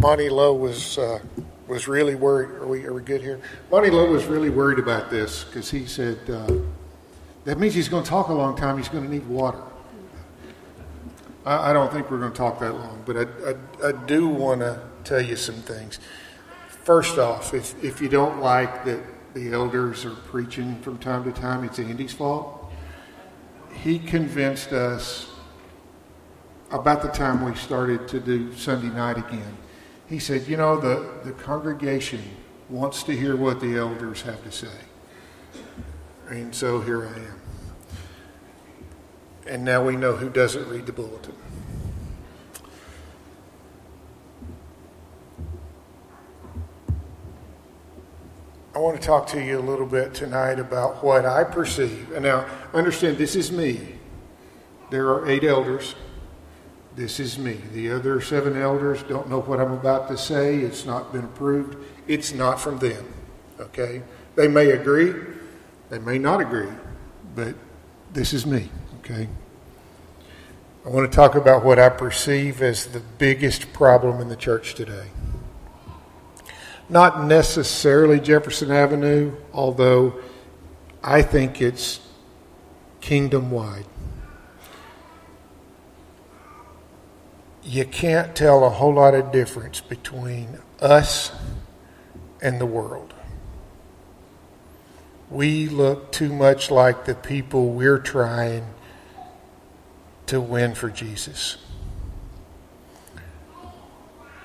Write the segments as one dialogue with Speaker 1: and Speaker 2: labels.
Speaker 1: Monty Lowe was uh, was really worried. Are we are we good here? Monty Lowe was really worried about this because he said uh, that means he's going to talk a long time. He's going to need water. I, I don't think we're going to talk that long, but I, I, I do want to tell you some things. First off, if if you don't like that the elders are preaching from time to time, it's Andy's fault. He convinced us about the time we started to do Sunday night again he said, You know, the, the congregation wants to hear what the elders have to say. And so here I am. And now we know who doesn't read the bulletin. I want to talk to you a little bit tonight about what I perceive. And now, understand, this is me. There are eight elders. This is me. The other seven elders don't know what I'm about to say. It's not been approved. It's not from them. Okay? They may agree, they may not agree, but this is me. Okay? I want to talk about what I perceive as the biggest problem in the church today. Not necessarily Jefferson Avenue, although I think it's kingdom wide. You can't tell a whole lot of difference between us and the world. We look too much like the people we're trying to win for Jesus.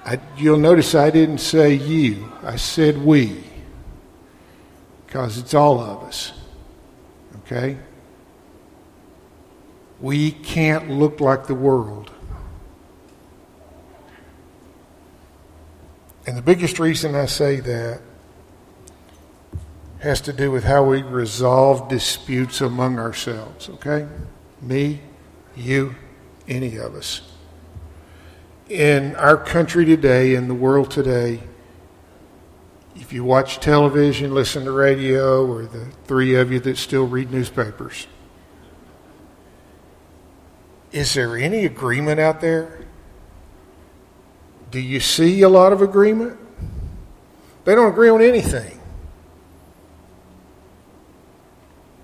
Speaker 1: I, you'll notice I didn't say you, I said we, because it's all of us. Okay? We can't look like the world. And the biggest reason I say that has to do with how we resolve disputes among ourselves, okay? Me, you, any of us. In our country today, in the world today, if you watch television, listen to radio, or the three of you that still read newspapers, is there any agreement out there do you see a lot of agreement? They don't agree on anything.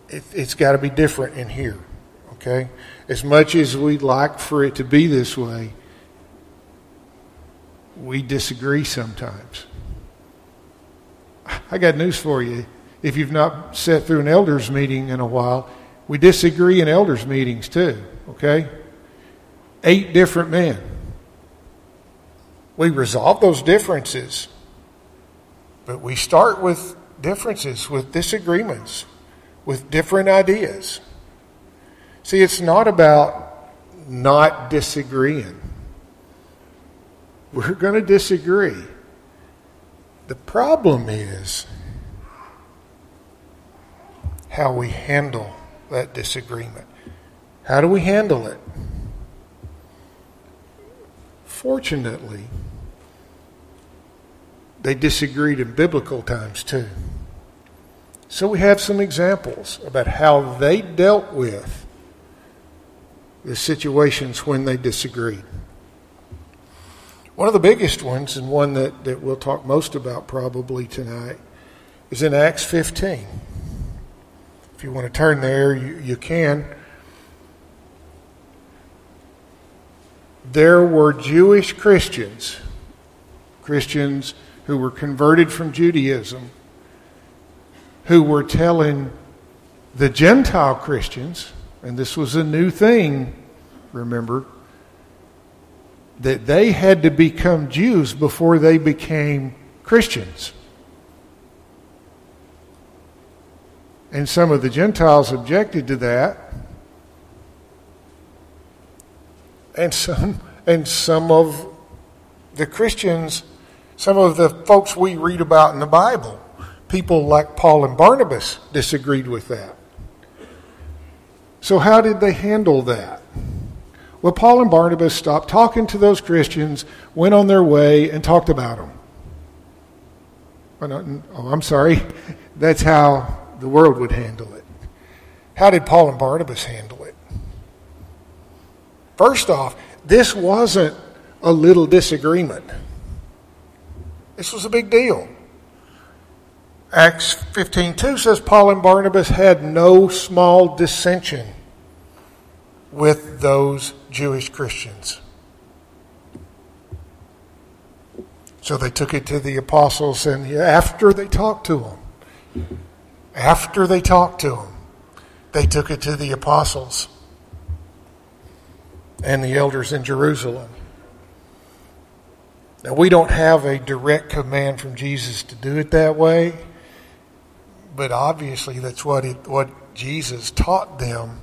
Speaker 1: It, has got to be different in here, okay? As much as we'd like for it to be this way, we disagree sometimes. I got news for you. If you've not sat through an elders meeting in a while, we disagree in elders meetings too, okay? Eight different men we resolve those differences. But we start with differences, with disagreements, with different ideas. See, it's not about not disagreeing. We're going to disagree. The problem is how we handle that disagreement. How do we handle it? Fortunately, they disagreed in biblical times too. So we have some examples about how they dealt with the situations when they disagreed. One of the biggest ones, and one that, that we'll talk most about probably tonight, is in Acts 15. If you want to turn there, you, you can. There were Jewish Christians, Christians who were converted from Judaism, who were telling the Gentile Christians, and this was a new thing, remember, that they had to become Jews before they became Christians. And some of the Gentiles objected to that. And some and some of the Christians some of the folks we read about in the Bible, people like Paul and Barnabas, disagreed with that. So, how did they handle that? Well, Paul and Barnabas stopped talking to those Christians, went on their way, and talked about them. Oh, I'm sorry. That's how the world would handle it. How did Paul and Barnabas handle it? First off, this wasn't a little disagreement. This was a big deal. Acts 15:2 says Paul and Barnabas had no small dissension with those Jewish Christians. So they took it to the apostles, and after they talked to them, after they talked to them, they took it to the apostles and the elders in Jerusalem. Now, we don't have a direct command from Jesus to do it that way, but obviously that's what, it, what Jesus taught them,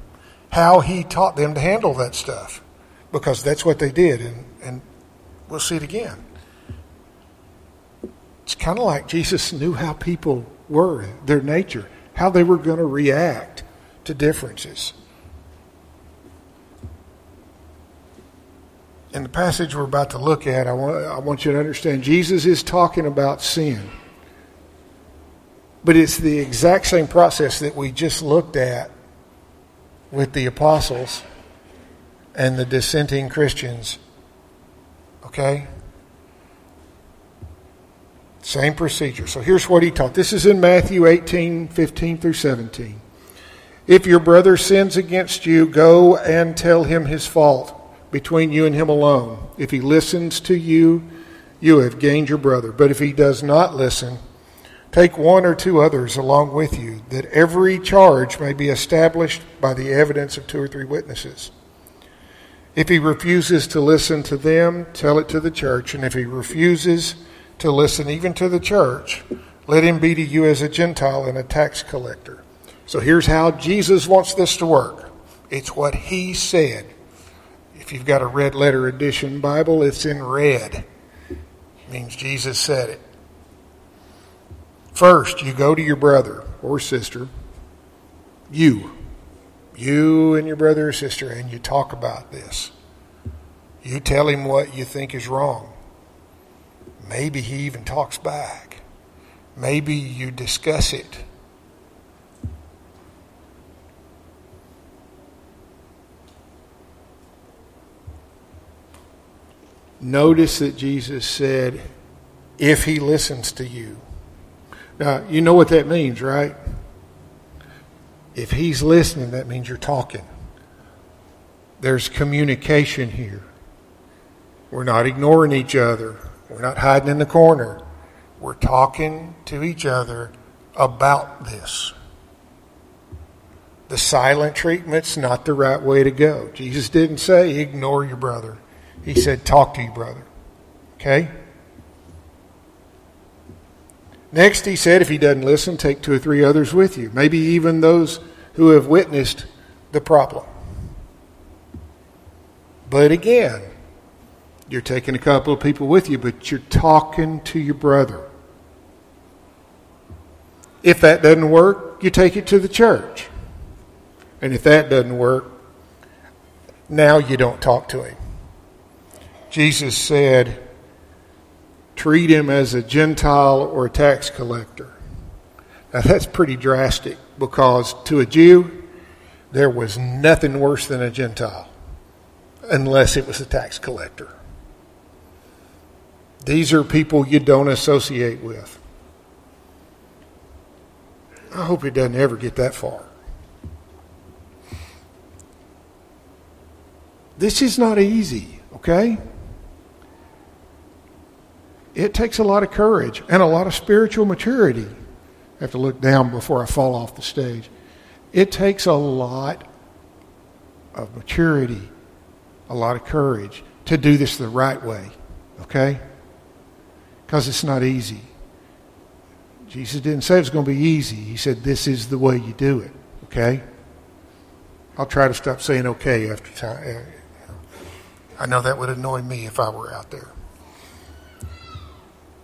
Speaker 1: how he taught them to handle that stuff, because that's what they did, and, and we'll see it again. It's kind of like Jesus knew how people were, their nature, how they were going to react to differences. In the passage we're about to look at, I want, I want you to understand Jesus is talking about sin. But it's the exact same process that we just looked at with the apostles and the dissenting Christians. Okay? Same procedure. So here's what he taught. This is in Matthew 18, 15 through 17. If your brother sins against you, go and tell him his fault between you and him alone. If he listens to you, you have gained your brother. But if he does not listen, take one or two others along with you, that every charge may be established by the evidence of two or three witnesses. If he refuses to listen to them, tell it to the church. And if he refuses to listen even to the church, let him be to you as a Gentile and a tax collector. So here's how Jesus wants this to work it's what he said. If you've got a red letter edition Bible, it's in red. It means Jesus said it. First, you go to your brother or sister, you, you and your brother or sister, and you talk about this. You tell him what you think is wrong. Maybe he even talks back. Maybe you discuss it. Notice that Jesus said, if he listens to you. Now, you know what that means, right? If he's listening, that means you're talking. There's communication here. We're not ignoring each other. We're not hiding in the corner. We're talking to each other about this. The silent treatment's not the right way to go. Jesus didn't say ignore your brother. He said, Talk to your brother. Okay? Next, he said, if he doesn't listen, take two or three others with you, maybe even those who have witnessed the problem. But again, you're taking a couple of people with you, but you're talking to your brother. If that doesn't work, you take it to the church. And if that doesn't work, now you don't talk to him. Jesus said, treat him as a Gentile or a tax collector. Now that's pretty drastic because to a Jew, there was nothing worse than a Gentile unless it was a tax collector. These are people you don't associate with. I hope it doesn't ever get that far. This is not easy, okay? It takes a lot of courage and a lot of spiritual maturity. I have to look down before I fall off the stage. It takes a lot of maturity, a lot of courage to do this the right way, okay? Because it's not easy. Jesus didn't say it's going to be easy. He said, This is the way you do it, okay? I'll try to stop saying okay after time. Uh, I know that would annoy me if I were out there.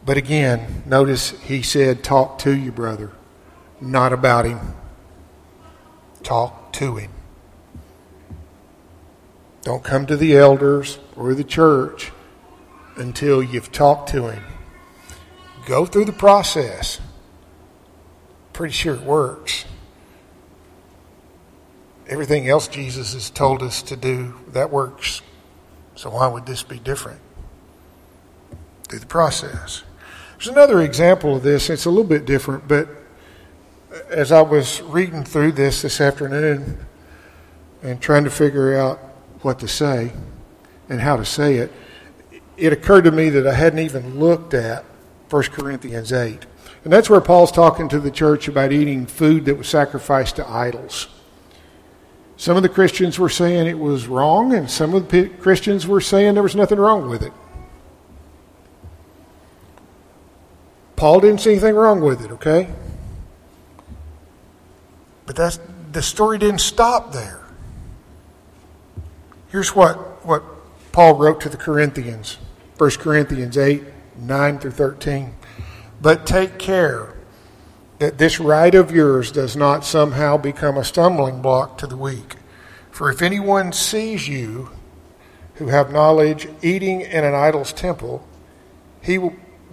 Speaker 1: But again, notice he said, Talk to your brother, not about him. Talk to him. Don't come to the elders or the church until you've talked to him. Go through the process. Pretty sure it works. Everything else Jesus has told us to do, that works. So why would this be different? Through the process. There's another example of this. It's a little bit different, but as I was reading through this this afternoon and trying to figure out what to say and how to say it, it occurred to me that I hadn't even looked at 1 Corinthians 8. And that's where Paul's talking to the church about eating food that was sacrificed to idols. Some of the Christians were saying it was wrong, and some of the Christians were saying there was nothing wrong with it. Paul didn't see anything wrong with it, okay? But that's, the story didn't stop there. Here's what, what Paul wrote to the Corinthians 1 Corinthians 8 9 through 13. But take care that this right of yours does not somehow become a stumbling block to the weak. For if anyone sees you who have knowledge eating in an idol's temple, he will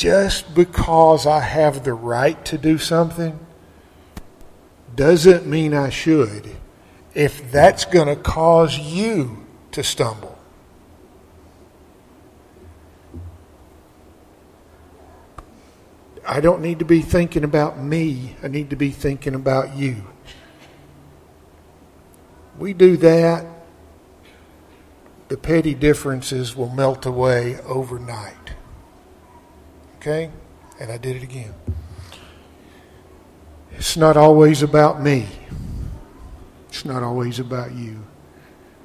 Speaker 1: Just because I have the right to do something doesn't mean I should if that's going to cause you to stumble. I don't need to be thinking about me. I need to be thinking about you. We do that, the petty differences will melt away overnight. Okay? And I did it again. It's not always about me. It's not always about you.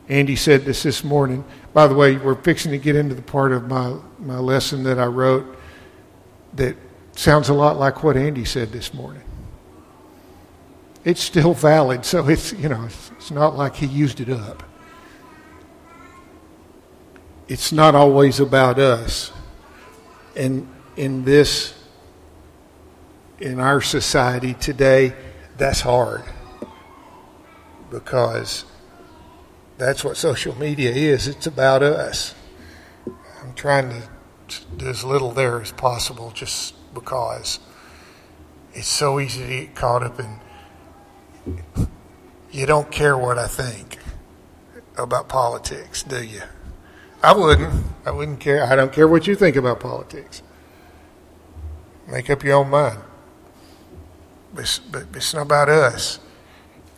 Speaker 1: Andy said this this morning. By the way, we're fixing to get into the part of my, my lesson that I wrote that sounds a lot like what Andy said this morning. It's still valid, so it's, you know, it's, it's not like he used it up. It's not always about us. And in this, in our society today, that's hard because that's what social media is. It's about us. I'm trying to do as little there as possible just because it's so easy to get caught up in you don't care what I think about politics, do you? I wouldn't. I wouldn't care. I don't care what you think about politics. Make up your own mind. But it's not about us.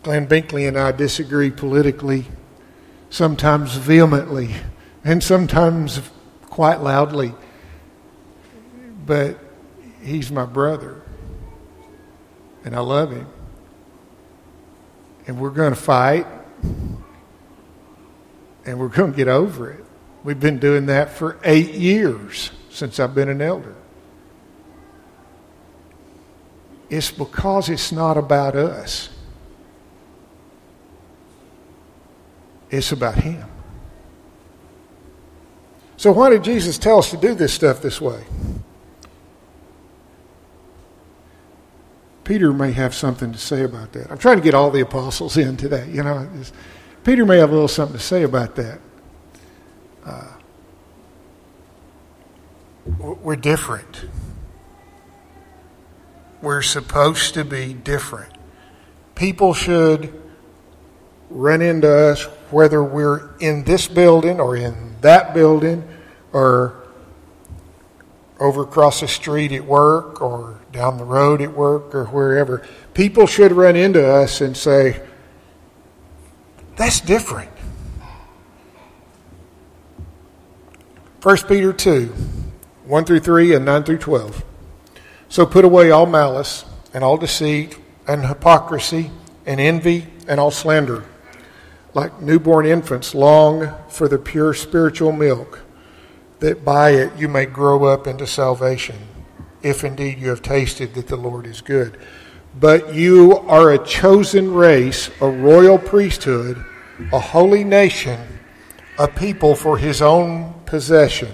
Speaker 1: Glenn Binkley and I disagree politically, sometimes vehemently, and sometimes quite loudly. But he's my brother, and I love him. And we're going to fight, and we're going to get over it. We've been doing that for eight years since I've been an elder. It's because it's not about us, it's about Him. So, why did Jesus tell us to do this stuff this way? Peter may have something to say about that. I'm trying to get all the apostles in today. You know, Peter may have a little something to say about that. Uh, we're different. We're supposed to be different. People should run into us whether we're in this building or in that building or over across the street at work or down the road at work or wherever. People should run into us and say, that's different. 1 Peter 2, 1 through 3 and 9 through 12. So put away all malice and all deceit and hypocrisy and envy and all slander. Like newborn infants, long for the pure spiritual milk, that by it you may grow up into salvation, if indeed you have tasted that the Lord is good. But you are a chosen race, a royal priesthood, a holy nation, a people for his own possession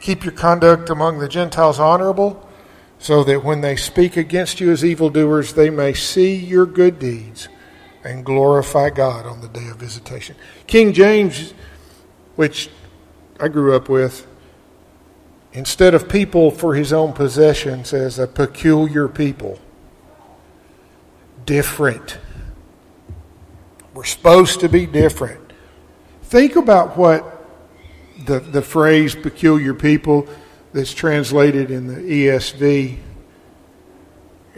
Speaker 1: Keep your conduct among the Gentiles honorable, so that when they speak against you as evildoers, they may see your good deeds and glorify God on the day of visitation. King James, which I grew up with, instead of people for his own possession, says a peculiar people. Different. We're supposed to be different. Think about what the, the phrase peculiar people that's translated in the ESV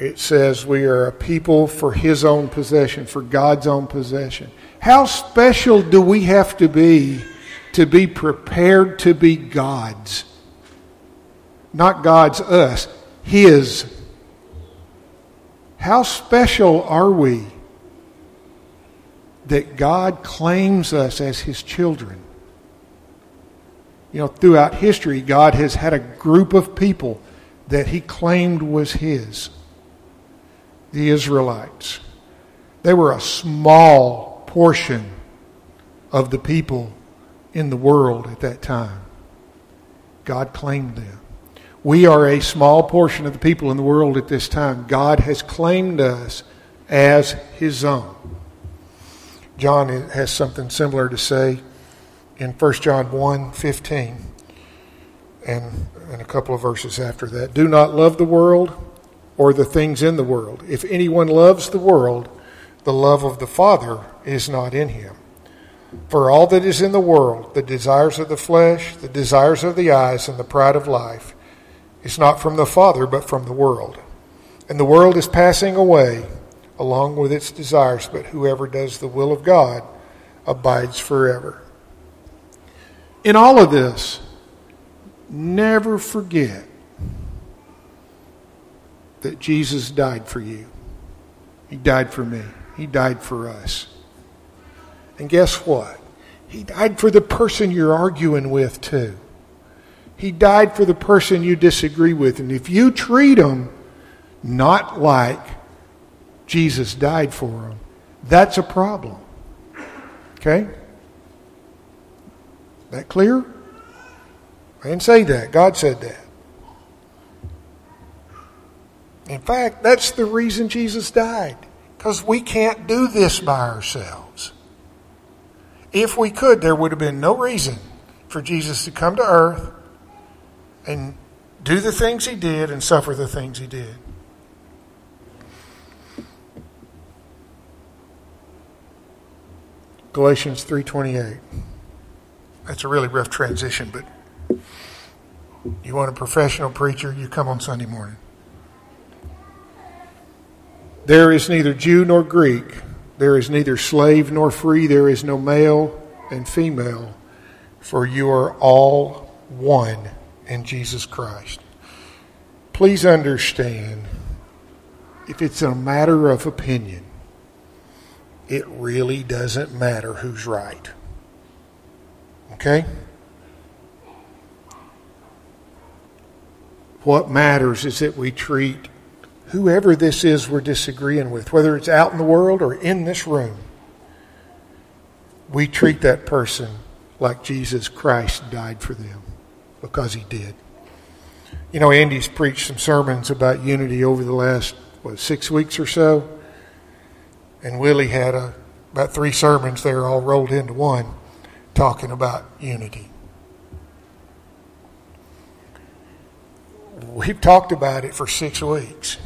Speaker 1: it says we are a people for his own possession, for God's own possession. How special do we have to be to be prepared to be God's? Not God's us, his. How special are we that God claims us as his children? You know, throughout history, God has had a group of people that he claimed was his the Israelites. They were a small portion of the people in the world at that time. God claimed them. We are a small portion of the people in the world at this time. God has claimed us as his own. John has something similar to say in 1 John 1 15 and, and a couple of verses after that. Do not love the world or the things in the world. If anyone loves the world, the love of the Father is not in him. For all that is in the world, the desires of the flesh, the desires of the eyes, and the pride of life, is not from the Father, but from the world. And the world is passing away along with its desires, but whoever does the will of God abides forever. In all of this, never forget that Jesus died for you. He died for me. He died for us. And guess what? He died for the person you're arguing with, too. He died for the person you disagree with. And if you treat them not like Jesus died for them, that's a problem. Okay? That clear? I didn't say that. God said that. In fact, that's the reason Jesus died, because we can't do this by ourselves. If we could, there would have been no reason for Jesus to come to earth and do the things he did and suffer the things he did. Galatians 3:28. That's a really rough transition, but you want a professional preacher, you come on Sunday morning. There is neither Jew nor Greek. There is neither slave nor free. There is no male and female, for you are all one in Jesus Christ. Please understand, if it's a matter of opinion, it really doesn't matter who's right. Okay? What matters is that we treat whoever this is we're disagreeing with, whether it's out in the world or in this room, we treat that person like Jesus Christ died for them because he did. You know, Andy's preached some sermons about unity over the last, what, six weeks or so. And Willie had a, about three sermons there all rolled into one talking about unity. We've talked about it for six weeks.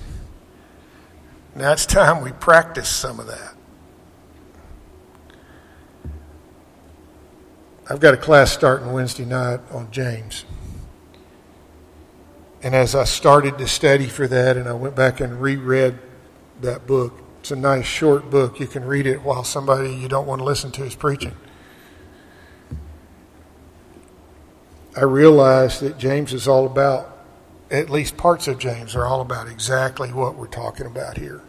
Speaker 1: Now it's time we practice some of that. I've got a class starting Wednesday night on James. And as I started to study for that, and I went back and reread that book, it's a nice short book. You can read it while somebody you don't want to listen to is preaching. I realized that James is all about at least parts of James, are all about exactly what we're talking about here.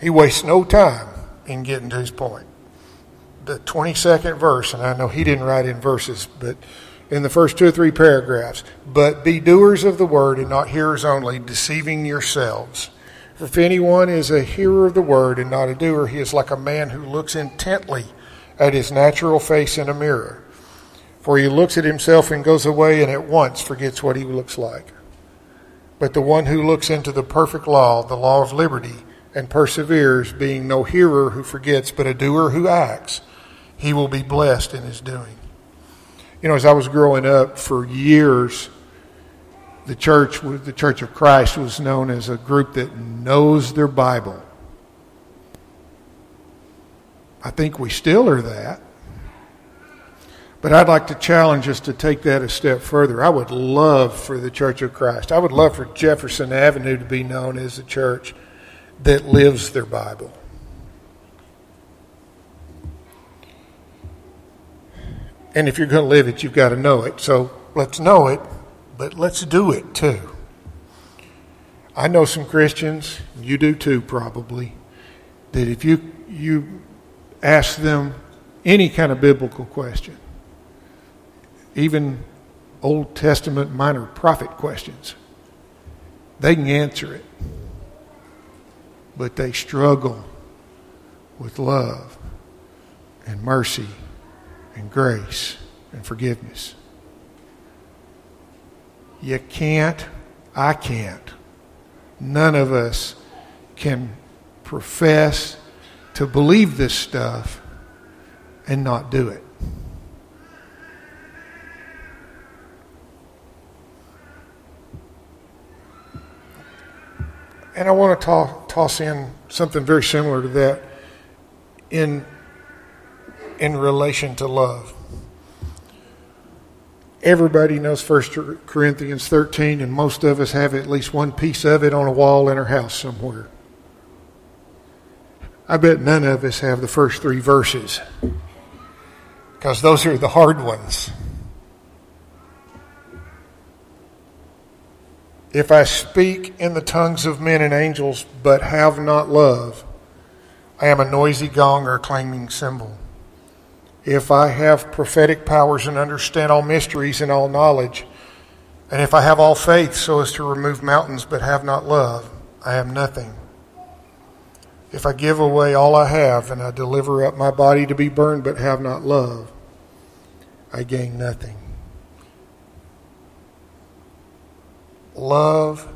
Speaker 1: He wastes no time in getting to his point. The 22nd verse, and I know he didn't write in verses, but in the first two or three paragraphs, but be doers of the word and not hearers only, deceiving yourselves. If anyone is a hearer of the word and not a doer, he is like a man who looks intently at his natural face in a mirror. For he looks at himself and goes away and at once forgets what he looks like. But the one who looks into the perfect law, the law of liberty, and perseveres, being no hearer who forgets, but a doer who acts, he will be blessed in his doing. You know, as I was growing up for years, the church, the Church of Christ, was known as a group that knows their Bible. I think we still are that. But I'd like to challenge us to take that a step further. I would love for the Church of Christ, I would love for Jefferson Avenue to be known as a church that lives their Bible. And if you're going to live it, you've got to know it. So let's know it, but let's do it too. I know some Christians, you do too probably, that if you, you ask them any kind of biblical question, even Old Testament minor prophet questions, they can answer it but they struggle with love and mercy and grace and forgiveness. You can't, I can't, none of us can profess to believe this stuff and not do it. And I want to toss in something very similar to that in, in relation to love. Everybody knows 1 Corinthians 13, and most of us have at least one piece of it on a wall in our house somewhere. I bet none of us have the first three verses because those are the hard ones. If I speak in the tongues of men and angels, but have not love, I am a noisy gong or clanging cymbal. If I have prophetic powers and understand all mysteries and all knowledge, and if I have all faith so as to remove mountains but have not love, I am nothing. If I give away all I have and I deliver up my body to be burned but have not love, I gain nothing. Love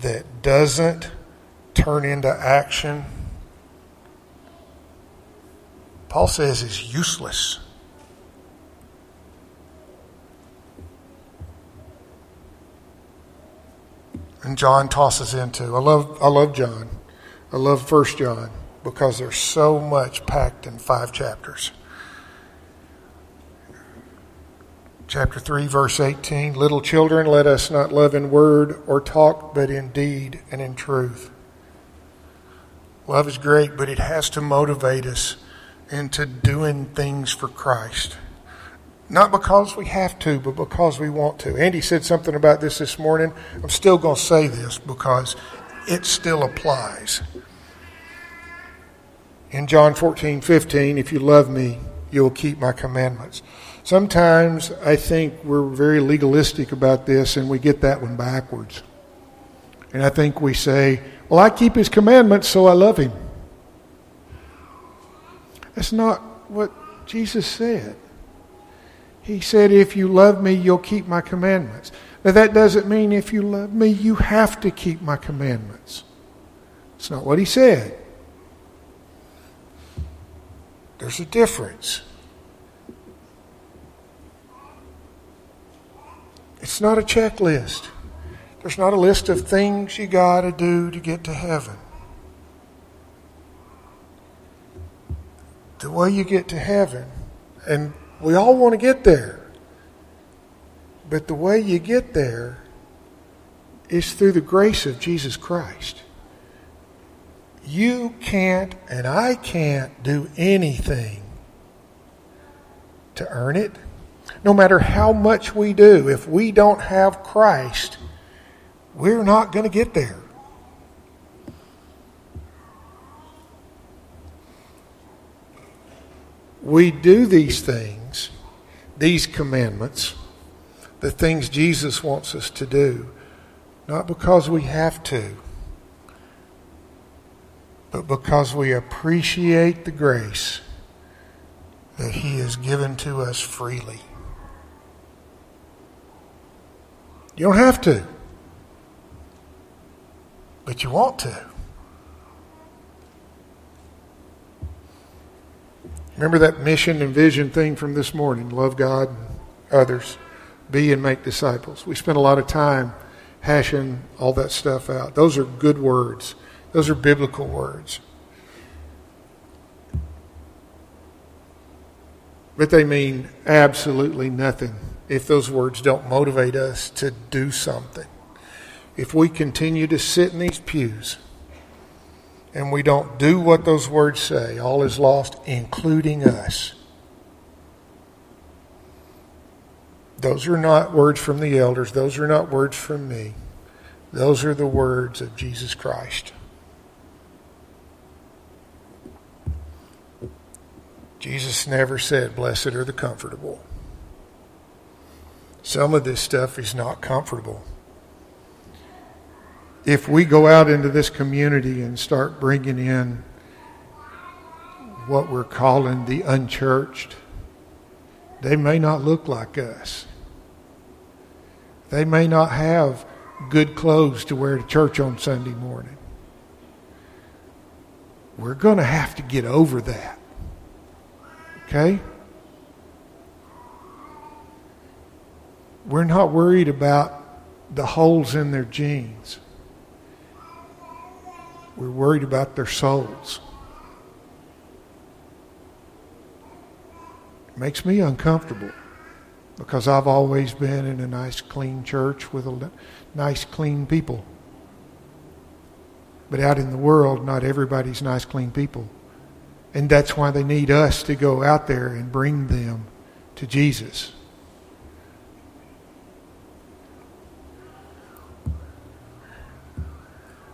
Speaker 1: that doesn't turn into action, Paul says is useless. And John tosses into. I love I love John. I love First John because there's so much packed in five chapters. Chapter 3, verse 18 Little children, let us not love in word or talk, but in deed and in truth. Love is great, but it has to motivate us into doing things for Christ. Not because we have to, but because we want to. Andy said something about this this morning. I'm still going to say this because it still applies. In John 14, 15, if you love me, you'll keep my commandments. Sometimes I think we're very legalistic about this and we get that one backwards. And I think we say, well, I keep his commandments, so I love him. That's not what Jesus said. He said, if you love me, you'll keep my commandments. Now, that doesn't mean if you love me, you have to keep my commandments. It's not what he said. There's a difference. It's not a checklist. There's not a list of things you got to do to get to heaven. The way you get to heaven, and we all want to get there, but the way you get there is through the grace of Jesus Christ. You can't, and I can't do anything to earn it no matter how much we do, if we don't have Christ, we're not going to get there. We do these things, these commandments, the things Jesus wants us to do, not because we have to, but because we appreciate the grace that He has given to us freely. You don't have to, but you want to. Remember that mission and vision thing from this morning love God and others, be and make disciples. We spent a lot of time hashing all that stuff out. Those are good words, those are biblical words. But they mean absolutely nothing if those words don't motivate us to do something. If we continue to sit in these pews and we don't do what those words say, all is lost, including us. Those are not words from the elders. Those are not words from me. Those are the words of Jesus Christ. Jesus never said, Blessed are the comfortable. Some of this stuff is not comfortable. If we go out into this community and start bringing in what we're calling the unchurched, they may not look like us. They may not have good clothes to wear to church on Sunday morning. We're going to have to get over that. Okay? We're not worried about the holes in their jeans. We're worried about their souls. It makes me uncomfortable because I've always been in a nice, clean church with a nice, clean people. But out in the world, not everybody's nice, clean people. And that's why they need us to go out there and bring them to Jesus.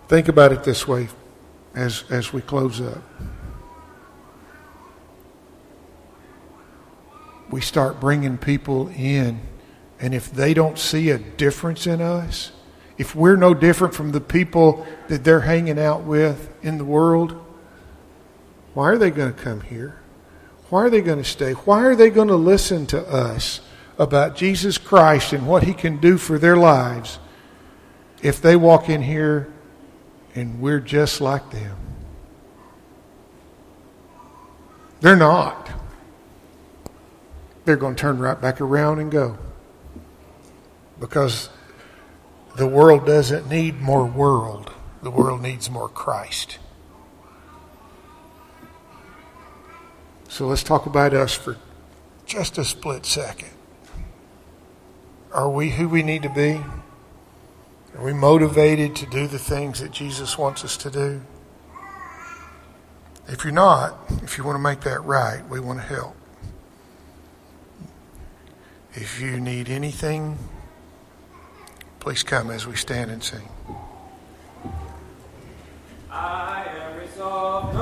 Speaker 1: Think about it this way as, as we close up. We start bringing people in, and if they don't see a difference in us, if we're no different from the people that they're hanging out with in the world, why are they going to come here? Why are they going to stay? Why are they going to listen to us about Jesus Christ and what he can do for their lives if they walk in here and we're just like them? They're not. They're going to turn right back around and go. Because the world doesn't need more world, the world needs more Christ. So let's talk about us for just a split second. Are we who we need to be? Are we motivated to do the things that Jesus wants us to do? If you're not, if you want to make that right, we want to help. If you need anything, please come as we stand and sing. I am resolved.